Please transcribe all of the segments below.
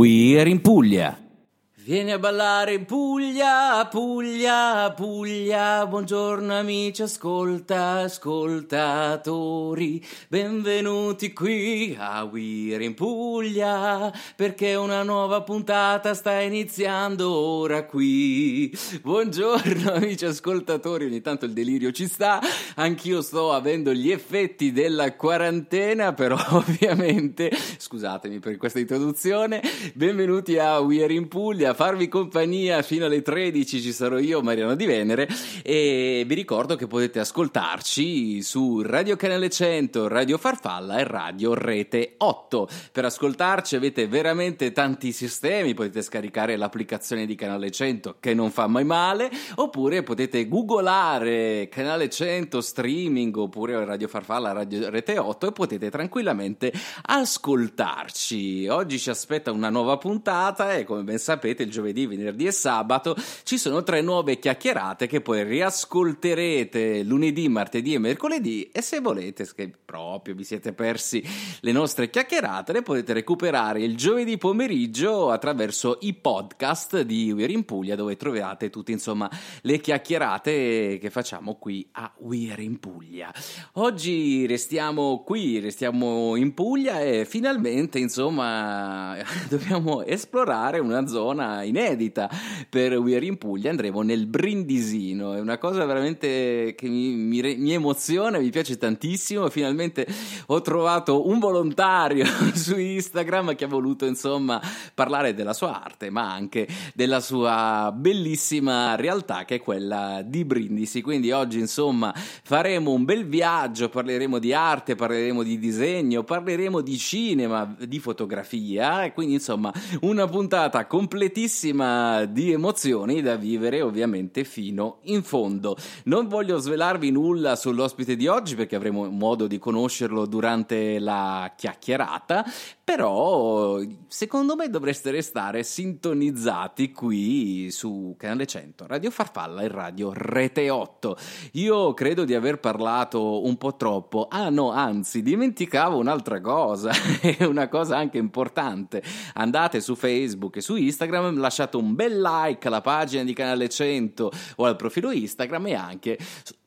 We're in Puglia. Vieni a ballare in Puglia, Puglia, Puglia, buongiorno amici, ascolta, ascoltatori, benvenuti qui a We're in Puglia, perché una nuova puntata sta iniziando ora qui. Buongiorno amici ascoltatori, ogni tanto il delirio ci sta, anch'io sto avendo gli effetti della quarantena, però ovviamente, scusatemi per questa introduzione, benvenuti a We're in Puglia farvi compagnia fino alle 13 ci sarò io, Mariano Di Venere, e vi ricordo che potete ascoltarci su Radio Canale 100, Radio Farfalla e Radio Rete 8. Per ascoltarci avete veramente tanti sistemi, potete scaricare l'applicazione di Canale 100 che non fa mai male, oppure potete googolare Canale 100 streaming oppure Radio Farfalla, Radio Rete 8 e potete tranquillamente ascoltarci. Oggi ci aspetta una nuova puntata e come ben sapete il giovedì, venerdì e sabato, ci sono tre nuove chiacchierate che poi riascolterete lunedì, martedì e mercoledì e se volete, se proprio vi siete persi le nostre chiacchierate, le potete recuperare il giovedì pomeriggio attraverso i podcast di We're in Puglia dove trovate tutte insomma le chiacchierate che facciamo qui a We're in Puglia. Oggi restiamo qui, restiamo in Puglia e finalmente insomma dobbiamo esplorare una zona inedita per We Are in Puglia, andremo nel Brindisino, è una cosa veramente che mi, mi, mi emoziona, mi piace tantissimo, finalmente ho trovato un volontario su Instagram che ha voluto insomma parlare della sua arte, ma anche della sua bellissima realtà che è quella di Brindisi, quindi oggi insomma faremo un bel viaggio, parleremo di arte, parleremo di disegno, parleremo di cinema, di fotografia. E quindi insomma una puntata completissima ricchissima di emozioni da vivere ovviamente fino in fondo. Non voglio svelarvi nulla sull'ospite di oggi perché avremo modo di conoscerlo durante la chiacchierata, però secondo me dovreste restare sintonizzati qui su Canale 100, Radio Farfalla e Radio Rete 8. Io credo di aver parlato un po' troppo. Ah no, anzi, dimenticavo un'altra cosa, una cosa anche importante. Andate su Facebook e su Instagram lasciate un bel like alla pagina di Canale 100 o al profilo Instagram e anche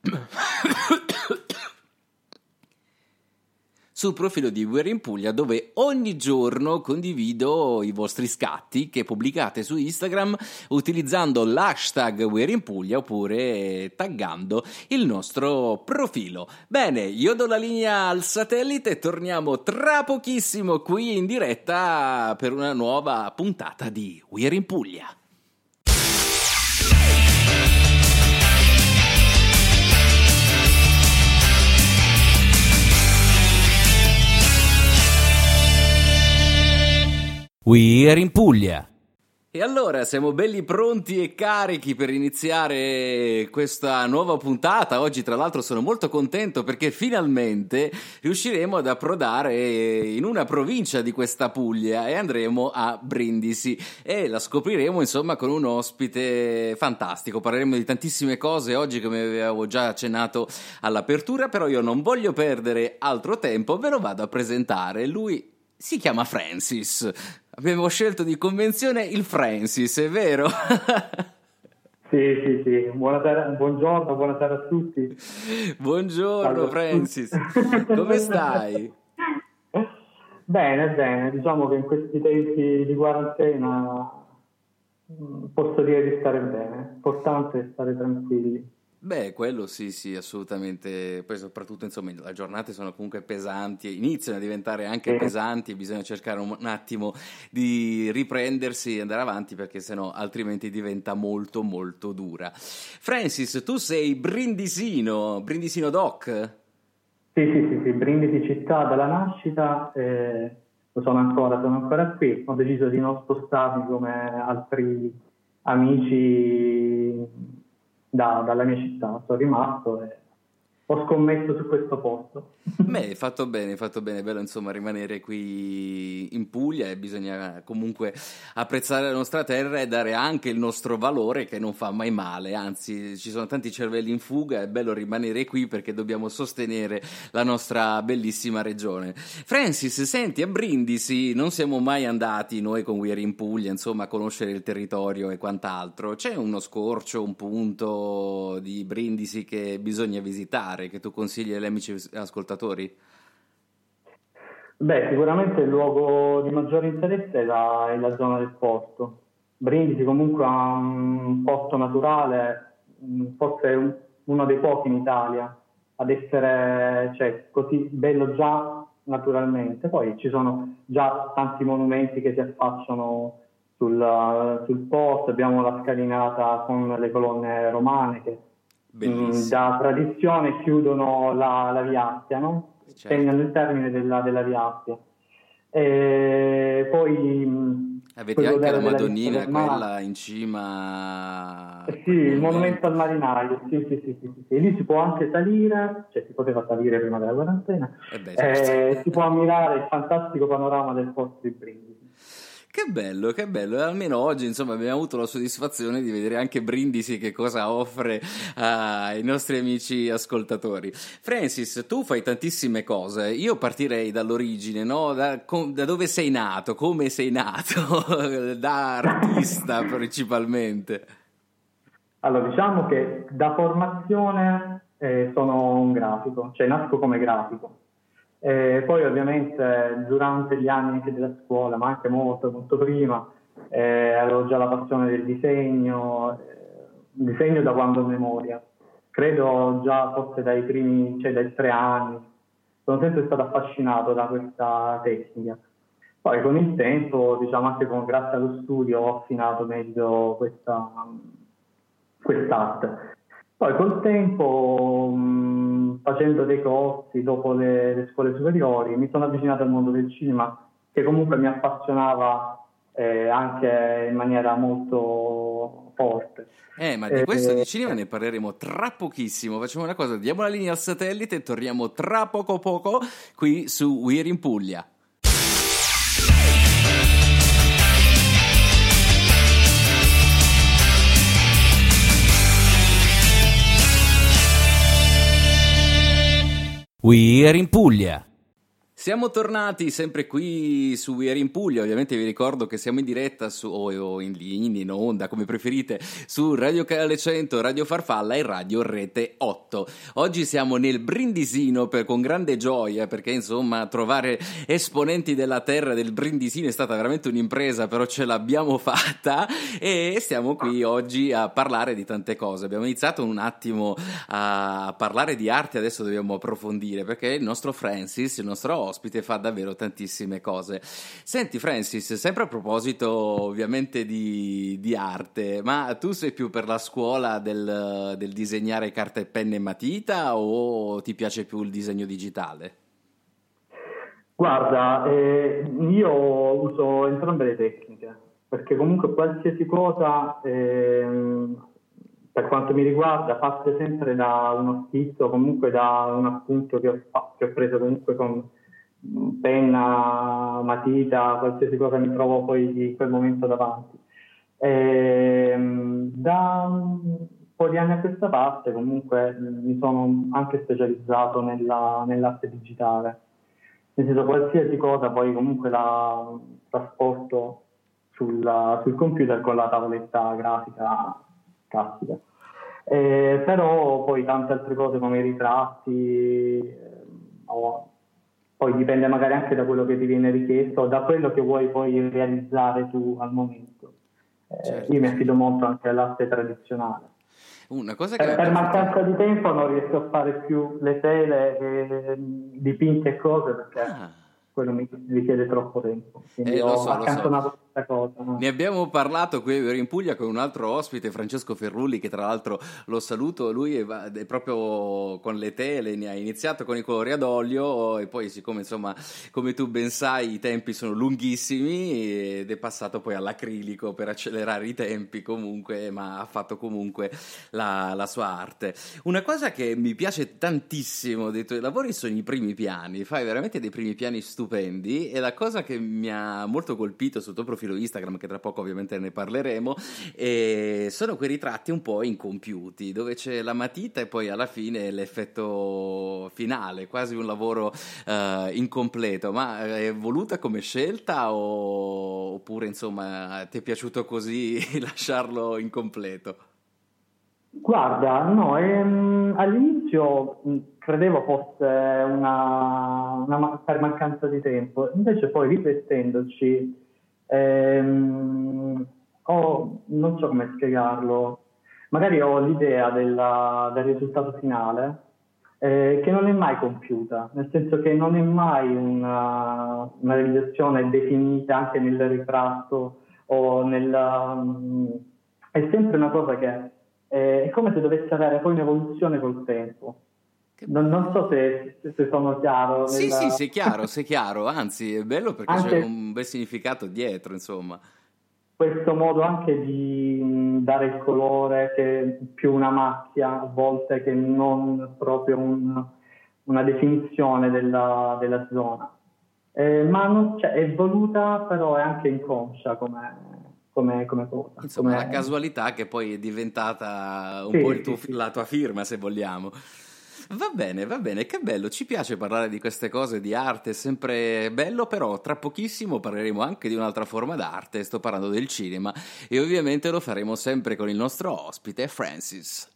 sul profilo di We're in Puglia dove ogni giorno condivido i vostri scatti che pubblicate su Instagram utilizzando l'hashtag We're in Puglia oppure taggando il nostro profilo. Bene, io do la linea al satellite e torniamo tra pochissimo qui in diretta per una nuova puntata di We're in Puglia. We're in Puglia. E allora siamo belli pronti e carichi per iniziare questa nuova puntata. Oggi, tra l'altro, sono molto contento perché finalmente riusciremo ad approdare in una provincia di questa Puglia e andremo a Brindisi e la scopriremo insomma con un ospite fantastico. Parleremo di tantissime cose oggi, come avevo già accennato all'apertura, però io non voglio perdere altro tempo, ve lo vado a presentare. Lui si chiama Francis. Abbiamo scelto di convenzione il Francis, è vero? Sì, sì, sì. Buonasera, buongiorno, buonasera a tutti. Buongiorno allora, Francis, come stai? Bene, bene. Diciamo che in questi tempi di quarantena mm, posso dire di stare bene. L'importante è stare tranquilli. Beh, quello sì, sì, assolutamente. Poi soprattutto, insomma, le giornate sono comunque pesanti, iniziano a diventare anche pesanti e bisogna cercare un, un attimo di riprendersi e andare avanti perché sennò altrimenti diventa molto molto dura. Francis, tu sei brindisino, brindisino doc? Sì, sì, sì, sì, Brindisi città dalla nascita, eh, lo sono ancora, sono ancora qui. Ho deciso di non spostarmi come altri amici da, dalla mia città, sono rimasto e ho scommesso su questo posto. Beh, hai fatto bene, hai fatto bene, è bello insomma rimanere qui in Puglia e bisogna comunque apprezzare la nostra terra e dare anche il nostro valore che non fa mai male, anzi ci sono tanti cervelli in fuga, è bello rimanere qui perché dobbiamo sostenere la nostra bellissima regione. Francis, senti, a Brindisi non siamo mai andati noi con Weir in Puglia, insomma, a conoscere il territorio e quant'altro. C'è uno scorcio, un punto di Brindisi che bisogna visitare? Particolare che tu consigli agli amici ascoltatori? Beh, sicuramente il luogo di maggiore interesse è la, è la zona del porto. Brindisi comunque ha un porto naturale, forse uno dei pochi in Italia ad essere cioè, così bello già naturalmente. Poi ci sono già tanti monumenti che si affacciano sul, sul porto, abbiamo la scalinata con le colonne romane che Bellissimo. da tradizione chiudono la, la Via Appia, no? certo. segnano il termine della, della Via Appia. E poi avete anche la Madonnina, quella in cima. Eh sì, il monumento al marinaio, sì, sì, sì, sì, Lì si può anche salire, cioè si poteva salire prima della quarantena, eh certo. eh, si può ammirare il fantastico panorama del porto di Brindisi. Che bello, che bello. Almeno oggi, insomma, abbiamo avuto la soddisfazione di vedere anche Brindisi che cosa offre ai nostri amici ascoltatori. Francis, tu fai tantissime cose. Io partirei dall'origine, no? Da, da dove sei nato, come sei nato, da artista principalmente. Allora, diciamo che da formazione eh, sono un grafico, cioè nasco come grafico e poi ovviamente durante gli anni anche della scuola, ma anche molto, molto prima, eh, avevo già la passione del disegno, eh, disegno da quando ho memoria. Credo già forse dai primi, cioè dai tre anni. Sono sempre stato affascinato da questa tecnica. Poi con il tempo, diciamo anche con, grazie allo studio, ho affinato meglio questa, quest'arte. Poi col tempo, mh, facendo dei corsi dopo le, le, scuole superiori, mi sono avvicinato al mondo del cinema, che comunque mi appassionava eh, anche in maniera molto forte. Eh, ma di questo eh, di cinema ne parleremo tra pochissimo. Facciamo una cosa, diamo la linea al satellite e torniamo tra poco poco qui su We're in Puglia. We're in Puglia. Siamo tornati sempre qui su We Are in Puglia, ovviamente vi ricordo che siamo in diretta su, o in linea, in onda, come preferite, su Radio Canale 100, Radio Farfalla e Radio Rete 8. Oggi siamo nel Brindisino per, con grande gioia perché insomma trovare esponenti della terra del Brindisino è stata veramente un'impresa, però ce l'abbiamo fatta e stiamo qui oggi a parlare di tante cose. Abbiamo iniziato un attimo a parlare di arte, adesso dobbiamo approfondire perché il nostro Francis, il nostro ospite fa davvero tantissime cose. Senti Francis, sempre a proposito ovviamente di, di arte, ma tu sei più per la scuola del, del disegnare carta e penna e matita o ti piace più il disegno digitale? Guarda, eh, io uso entrambe le tecniche, perché comunque qualsiasi cosa, eh, per quanto mi riguarda, parte sempre da uno schizzo, comunque da un appunto che ho, che ho preso comunque con, penna, matita, qualsiasi cosa mi trovo poi in quel momento davanti. E, ehm, da un po' di anni a questa parte comunque mi sono anche specializzato nella, nell'arte digitale, nel senso qualsiasi cosa poi comunque la trasporto sulla, sul computer con la tavoletta grafica classica. Eh, però poi tante altre cose come i ritratti eh, poi dipende magari anche da quello che ti viene richiesto, da quello che vuoi poi realizzare tu al momento. Eh, certo. Io mi affido molto anche all'arte tradizionale. Una cosa che per, per mancanza di tempo non riesco a fare più le tele, e dipinti e cose perché ah. quello mi richiede troppo tempo. Quindi eh, lo so, so. Questa cosa. No? Ne abbiamo parlato qui in Puglia con un altro ospite, Francesco Ferrulli, che tra l'altro lo saluto, lui è, è proprio con le tele, ne ha iniziato con i colori ad olio e poi siccome insomma, come tu ben sai, i tempi sono lunghissimi ed è passato poi all'acrilico per accelerare i tempi comunque, ma ha fatto comunque la, la sua arte. Una cosa che mi piace tantissimo dei tuoi lavori sono i primi piani, fai veramente dei primi piani stupendi e la cosa che mi ha molto colpito sul tuo profilo Instagram, che tra poco ovviamente ne parleremo, sono quei ritratti un po' incompiuti, dove c'è la matita e poi alla fine l'effetto finale, quasi un lavoro uh, incompleto, ma eh, è voluta come scelta o... oppure insomma ti è piaciuto così lasciarlo incompleto? Guarda, no, ehm, all'inizio credevo fosse una, una, mancanza di tempo, invece poi riflettendoci, ehm, ho, non so come spiegarlo, magari ho l'idea della, del risultato finale eh, che non è mai compiuta, nel senso che non è mai una, una realizzazione definita anche nel ritratto o nel... Um, è sempre una cosa che eh, è come se dovesse avere poi un'evoluzione col tempo. Non, non, so se, se, sono chiaro. Sì, nella... sì, sei chiaro, sei chiaro, anzi è bello perché anche c'è un bel significato dietro, insomma. Questo modo anche di dare il colore che è più una macchia a volte che non proprio un, una definizione della, della zona. Eh, ma non, cioè, è voluta però è anche inconscia come, come, come cosa. Insomma, come... la casualità che poi è diventata un sì, po' tuo, sì, la tua firma, se vogliamo. Va bene, va bene, che bello, ci piace parlare di queste cose di arte, è sempre bello, però tra pochissimo parleremo anche di un'altra forma d'arte, sto parlando del cinema e ovviamente lo faremo sempre con il nostro ospite Francis.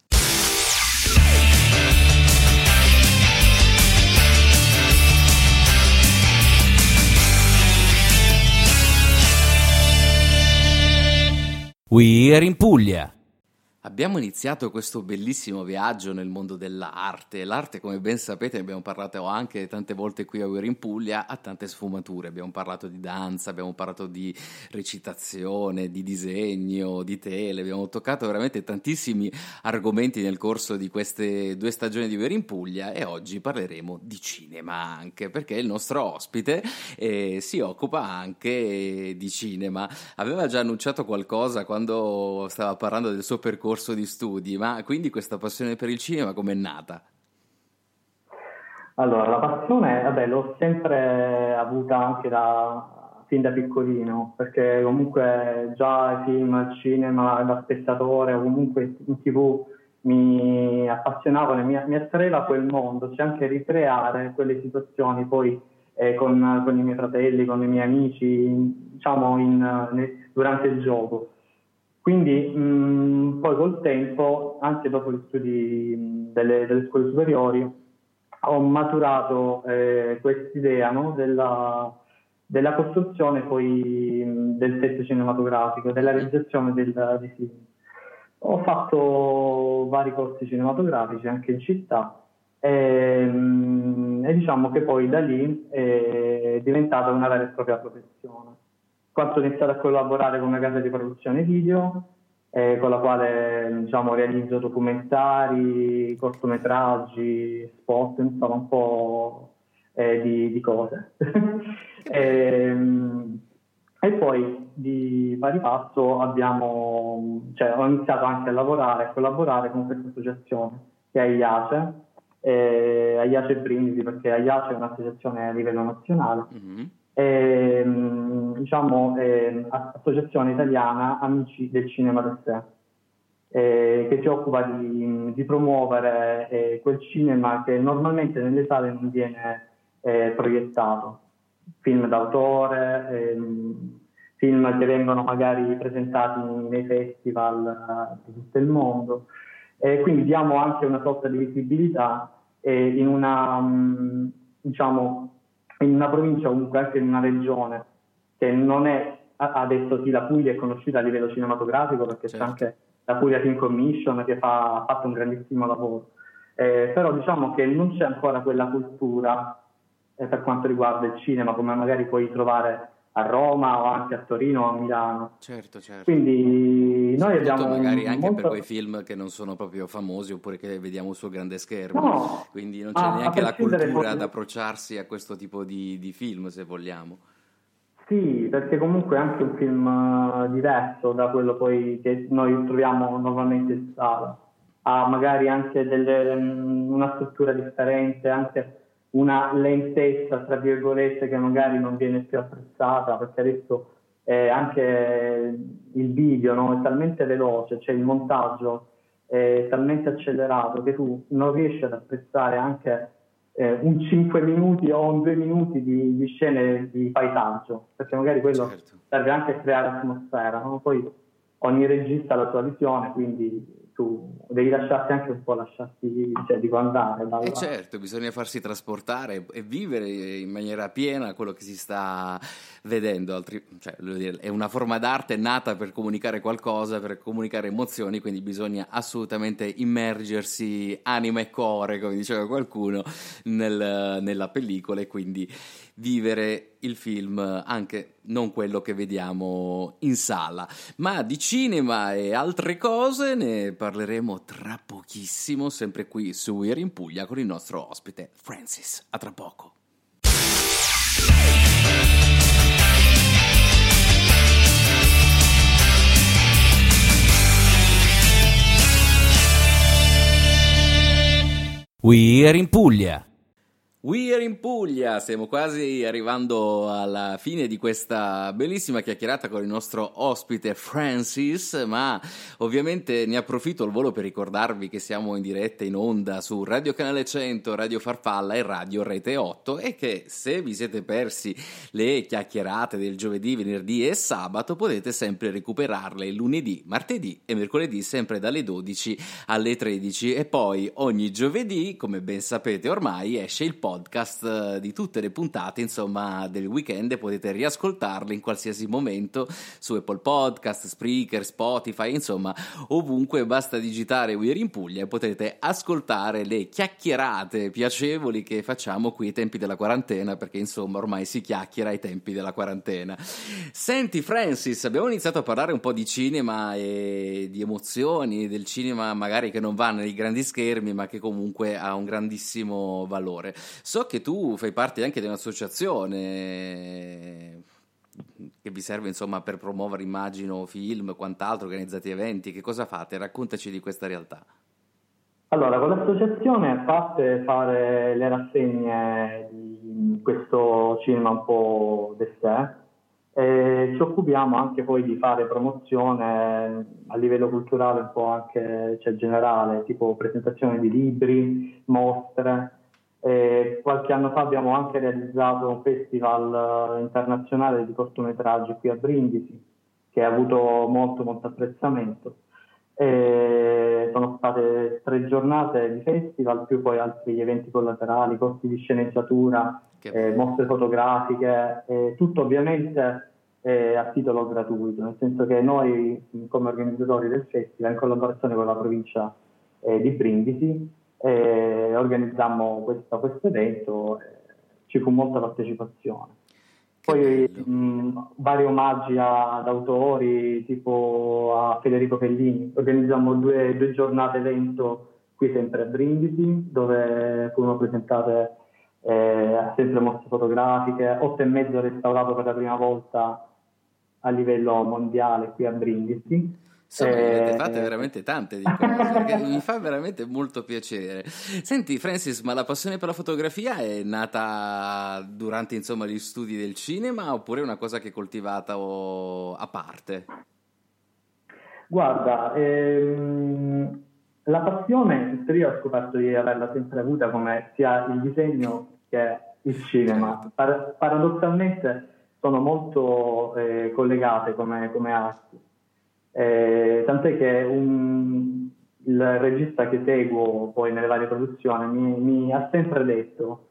We are in Puglia. Abbiamo iniziato questo bellissimo viaggio nel mondo dell'arte. L'arte, come ben sapete, abbiamo parlato anche tante volte qui a We're in Puglia, ha tante sfumature. Abbiamo parlato di danza, abbiamo parlato di recitazione, di disegno, di tele, abbiamo toccato veramente tantissimi argomenti nel corso di queste due stagioni di We're in Puglia e oggi parleremo di cinema anche, perché il nostro ospite eh, si occupa anche di cinema. Aveva già annunciato qualcosa quando stava parlando del suo percorso percorso di studi, ma quindi questa passione per il cinema com'è nata? Allora, la passione, vabbè, l'ho sempre avuta anche da, fin da piccolino, perché comunque già i film, il cinema, da spettatore o comunque in tv mi appassionavano e mi, mi attraeva quel mondo, cioè anche ricreare quelle situazioni poi eh, con, con, i miei fratelli, con i miei amici, diciamo in, ne, durante il gioco. Quindi mh, poi col tempo, anche dopo gli studi delle, delle scuole superiori, ho maturato eh, quest'idea no? della, della, costruzione poi del set cinematografico, della realizzazione del, dei film. Ho fatto vari corsi cinematografici anche in città e, e diciamo che poi da lì è diventata una vera e propria professione quanto ho iniziato a collaborare con una casa di produzione video eh, con la quale diciamo, realizzo documentari, cortometraggi, spot, insomma un po' eh, di, di, cose. e, ehm, e, poi di pari passo abbiamo, cioè, ho iniziato anche a lavorare, a collaborare con questa associazione che è IACE, eh, IACE Brindisi perché IACE è un'associazione a livello nazionale. Mm-hmm eh, diciamo, eh, Associazione Italiana Amici del Cinema da sé, eh, che si occupa di, di promuovere eh, quel cinema che normalmente nelle sale non viene eh, proiettato, film d'autore, ehm, film che vengono magari presentati nei festival eh, di tutto il mondo. Quindi diamo anche una sorta di visibilità in una, um, diciamo, in una provincia, comunque anche in una regione che non è adesso sì la Puglia è conosciuta a livello cinematografico perché certo. c'è anche la Puglia Film Commission che fa, ha fatto un grandissimo lavoro, eh, però diciamo che non c'è ancora quella cultura eh, per quanto riguarda il cinema come magari puoi trovare a Roma o anche a Torino o a Milano. Certo, certo. Quindi noi abbiamo magari anche molto... per quei film che non sono proprio famosi oppure che vediamo sul grande schermo. No, Quindi non c'è a- a neanche la cultura ad approcciarsi a questo tipo di, di film, se vogliamo. Sì, perché comunque è anche un film eh, diverso da quello poi che noi troviamo normalmente in sala. Ha magari anche delle- mm, una struttura differente, anche una lentezza, tra virgolette, che magari non viene più apprezzata, perché adesso eh, anche il video no, è talmente veloce, cioè il montaggio è talmente accelerato che tu non riesci ad apprezzare anche eh, un 5 minuti o un 2 minuti di, di scene di paesaggio, perché magari quello Certo. serve anche a creare atmosfera, no? Poi ogni regista ha la sua visione, quindi tu devi lasciarti anche un po' lasciarti, cioè dico andare dalla... E certo, bisogna farsi trasportare e vivere in maniera piena quello che si sta vedendo. altri- cioè, dire, è una forma d'arte nata per comunicare qualcosa, per comunicare emozioni, quindi bisogna assolutamente immergersi anima e cuore, come diceva qualcuno, nel- nella pellicola e quindi vivere il film anche non quello che vediamo in sala. Ma di cinema e altre cose ne parleremo tra pochissimo, sempre qui su We're in Puglia con il nostro ospite Francis. A tra poco. We're in Puglia. We're in Puglia, stiamo quasi arrivando alla fine di questa bellissima chiacchierata con il nostro ospite Francis, ma ovviamente ne approfitto al volo per ricordarvi che siamo in diretta in onda su Radio Canale 100, Radio Farfalla e Radio Rete 8 e che se vi siete persi le chiacchierate del giovedì, venerdì e sabato potete sempre recuperarle lunedì, martedì e mercoledì sempre dalle 12 alle 13 e poi ogni giovedì, come ben sapete ormai, esce il podcast eh, di tutte le puntate, insomma, del weekend potete riascoltarle in qualsiasi momento su Apple Podcast, Spreaker, Spotify, insomma, ovunque basta digitare We're in Puglia e potete ascoltare le chiacchierate piacevoli che facciamo qui ai tempi della quarantena, perché insomma ormai si chiacchiera ai tempi della quarantena. Senti Francis, abbiamo iniziato a parlare un po' di cinema e di emozioni, del cinema magari che non va nei grandi schermi, ma che comunque ha un grandissimo valore. So che tu fai parte anche di un'associazione che vi serve insomma per promuovere immagino film, quant'altro, organizzati eventi. Che cosa fate? Raccontaci di questa realtà. Allora, con l'associazione, a parte fare le rassegne di questo cinema un po' d'essè, eh, ci occupiamo anche poi di fare promozione a livello culturale un po' anche cioè, generale, tipo presentazione di libri, mostre. Eh, qualche anno fa abbiamo anche realizzato un festival eh, internazionale di cortometraggi qui a Brindisi, che ha avuto molto molto apprezzamento. E sono state tre giornate di festival, più poi altri eventi collaterali, corsi di sceneggiatura, eh, mostre fotografiche, eh, tutto ovviamente eh, a titolo gratuito, nel senso che noi come organizzatori del festival, in collaborazione con la provincia eh, di Brindisi, eh, organizzammo questo, questo evento, eh, ci fu molta partecipazione. Poi mh, vari omaggi ad autori, tipo a Federico Fellini. Organizzammo due, due giornate evento qui sempre a Brindisi, dove furono presentate eh, sempre mostre fotografiche, otto e mezzo restaurato per la prima volta a livello mondiale qui a Brindisi. Insomma, ne avete Eh, fatte veramente tante di cose, mi fa veramente molto piacere. Senti, Francis, ma la passione per la fotografia è nata durante insomma, gli studi del cinema oppure è una cosa che hai coltivata o- a parte? Guarda, ehm, la passione in teoria ho scoperto di averla sempre avuta come sia il disegno che il cinema. Par- paradossalmente sono molto eh, collegate come, come arti. Eh, tant'è che un- il regista che seguo poi nelle varie produzioni mi, mi ha sempre detto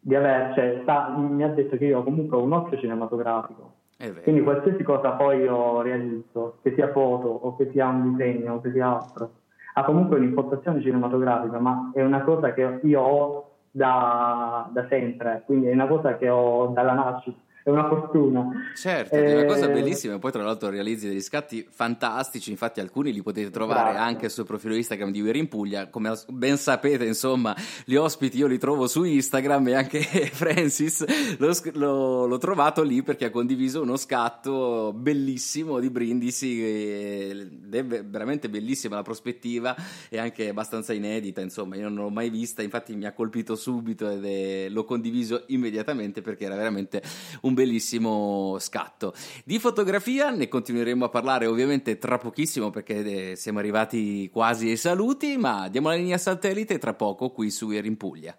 di aver, cioè, sa- mi ha detto che io comunque ho un occhio cinematografico. Quindi qualsiasi cosa poi io realizzo, che sia foto o che sia un disegno o che sia altro, ha comunque un'impostazione cinematografica, ma è una cosa che io ho da, da sempre, quindi è una cosa che ho dalla nascita. È una fortuna. Certo, è una cosa bellissima. Poi, tra l'altro, realizzi degli scatti fantastici. Infatti, alcuni li potete trovare Grazie. anche sul profilo Instagram di We're in Puglia. Come ben sapete, insomma, gli ospiti io li trovo su Instagram e anche Francis l'ho, l'ho, trovato lì perché ha condiviso uno scatto bellissimo di Brindisi. Ed è veramente bellissima la prospettiva e anche abbastanza inedita. Insomma, io non l'ho mai vista. Infatti, mi ha colpito subito ed è, l'ho condiviso immediatamente perché era veramente un bellissimo scatto. Di fotografia ne continueremo a parlare ovviamente tra pochissimo perché eh, siamo arrivati quasi ai saluti, ma diamo la linea satellite tra poco qui su Air in Puglia.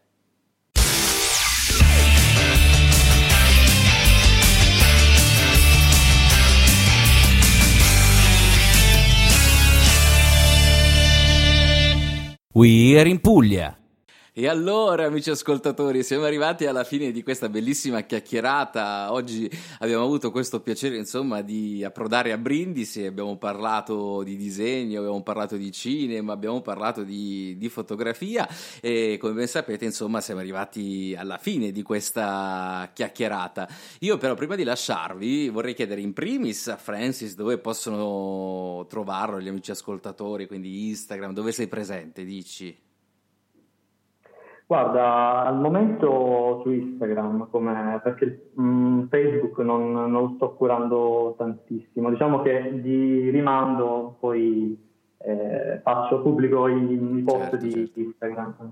We're in Puglia. E allora, amici ascoltatori, siamo arrivati alla fine di questa bellissima chiacchierata. Oggi abbiamo avuto questo piacere, insomma, di approdare a Brindisi. Abbiamo parlato di disegno, abbiamo parlato di cinema, abbiamo parlato di, di fotografia e come ben sapete, insomma, siamo arrivati alla fine di questa chiacchierata. Io però prima di lasciarvi vorrei chiedere in primis a Francis dove possono trovarlo gli amici ascoltatori, quindi Instagram, dove sei presente, dici? Guarda, al momento su Instagram, perché mh, mm, Facebook non, non, lo sto curando tantissimo. Diciamo che di rimando poi eh, faccio pubblico i, i post certo, di certo. Instagram.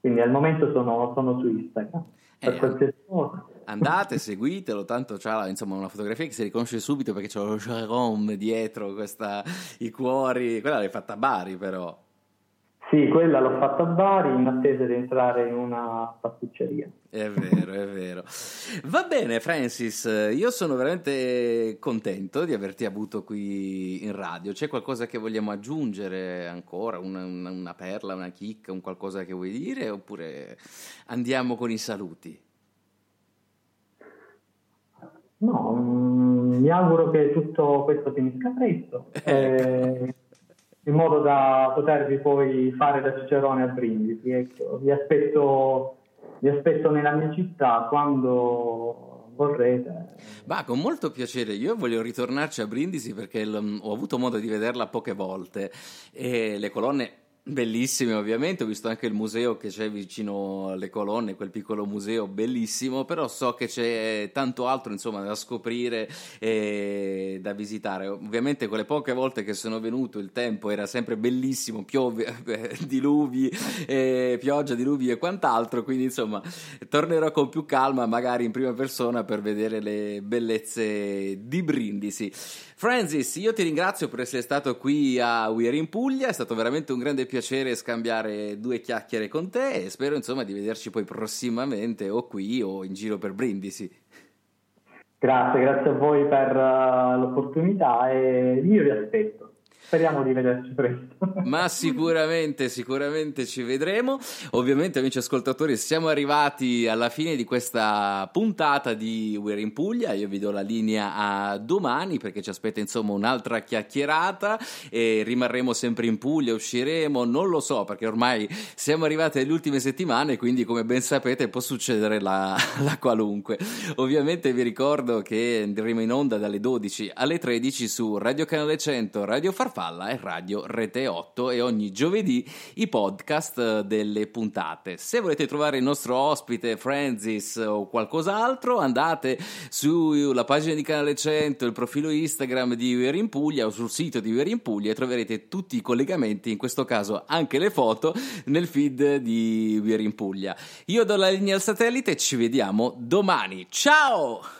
Quindi al momento sono, sono su Instagram. Per eh, qualsiasi cosa. Andate, seguitelo, tanto c'ha insomma, una fotografia che si riconosce subito perché c'è lo Jerome dietro, questa, i cuori, quella l'hai fatta a Bari però. Sì, quella l'ho fatta a Bari in attesa di entrare in una pasticceria. È vero, è vero. Va bene, Francis, io sono veramente contento di averti avuto qui in radio. C'è qualcosa che vogliamo aggiungere ancora? Una, una, una perla, una chicca, un qualcosa che vuoi dire? Oppure andiamo con i saluti? No, mm, mi auguro che tutto questo finisca presto. Eh, in modo da potervi poi fare da Cicerone a Brindisi. Ecco, vi, aspetto, vi aspetto nella mia città quando vorrete. Ma con molto piacere, io voglio ritornarci a Brindisi perché ho avuto modo di vederla poche volte e le colonne Bellissime ovviamente, ho visto anche il museo che c'è vicino alle colonne, quel piccolo museo bellissimo, però so che c'è tanto altro insomma da scoprire e da visitare. Ovviamente quelle poche volte che sono venuto il tempo era sempre bellissimo, piove, diluvi, eh, pioggia, diluvi e quant'altro, quindi insomma tornerò con più calma magari in prima persona per vedere le bellezze di Brindisi. Francis, io ti ringrazio per essere stato qui a We're in Puglia, è stato veramente un grande piacere scambiare due chiacchiere con te e spero insomma di vederci poi prossimamente o qui o in giro per Brindisi. Grazie, grazie a voi per uh, l'opportunità e io vi aspetto. Speriamo di vederci presto. Ma sicuramente, sicuramente ci vedremo. Ovviamente, amici ascoltatori, siamo arrivati alla fine di questa puntata di We're in Puglia. Io vi do la linea a domani perché ci aspetta insomma un'altra chiacchierata e rimarremo sempre in Puglia, usciremo, non lo so perché ormai siamo arrivati alle ultime settimane, quindi come ben sapete può succedere la, la qualunque. Ovviamente vi ricordo che andremo in onda dalle 12 alle 13 su Radio Canale 100, Radio Farfalla Farfalla e Radio Rete 8 e ogni giovedì i podcast delle puntate. Se volete trovare il nostro ospite Francis o qualcos'altro andate sulla pagina di Canale 100, il profilo Instagram di We're in Puglia o sul sito di We're in Puglia e troverete tutti i collegamenti, in questo caso anche le foto, nel feed di We're in Puglia. Io do la linea al satellite e ci vediamo domani. Ciao!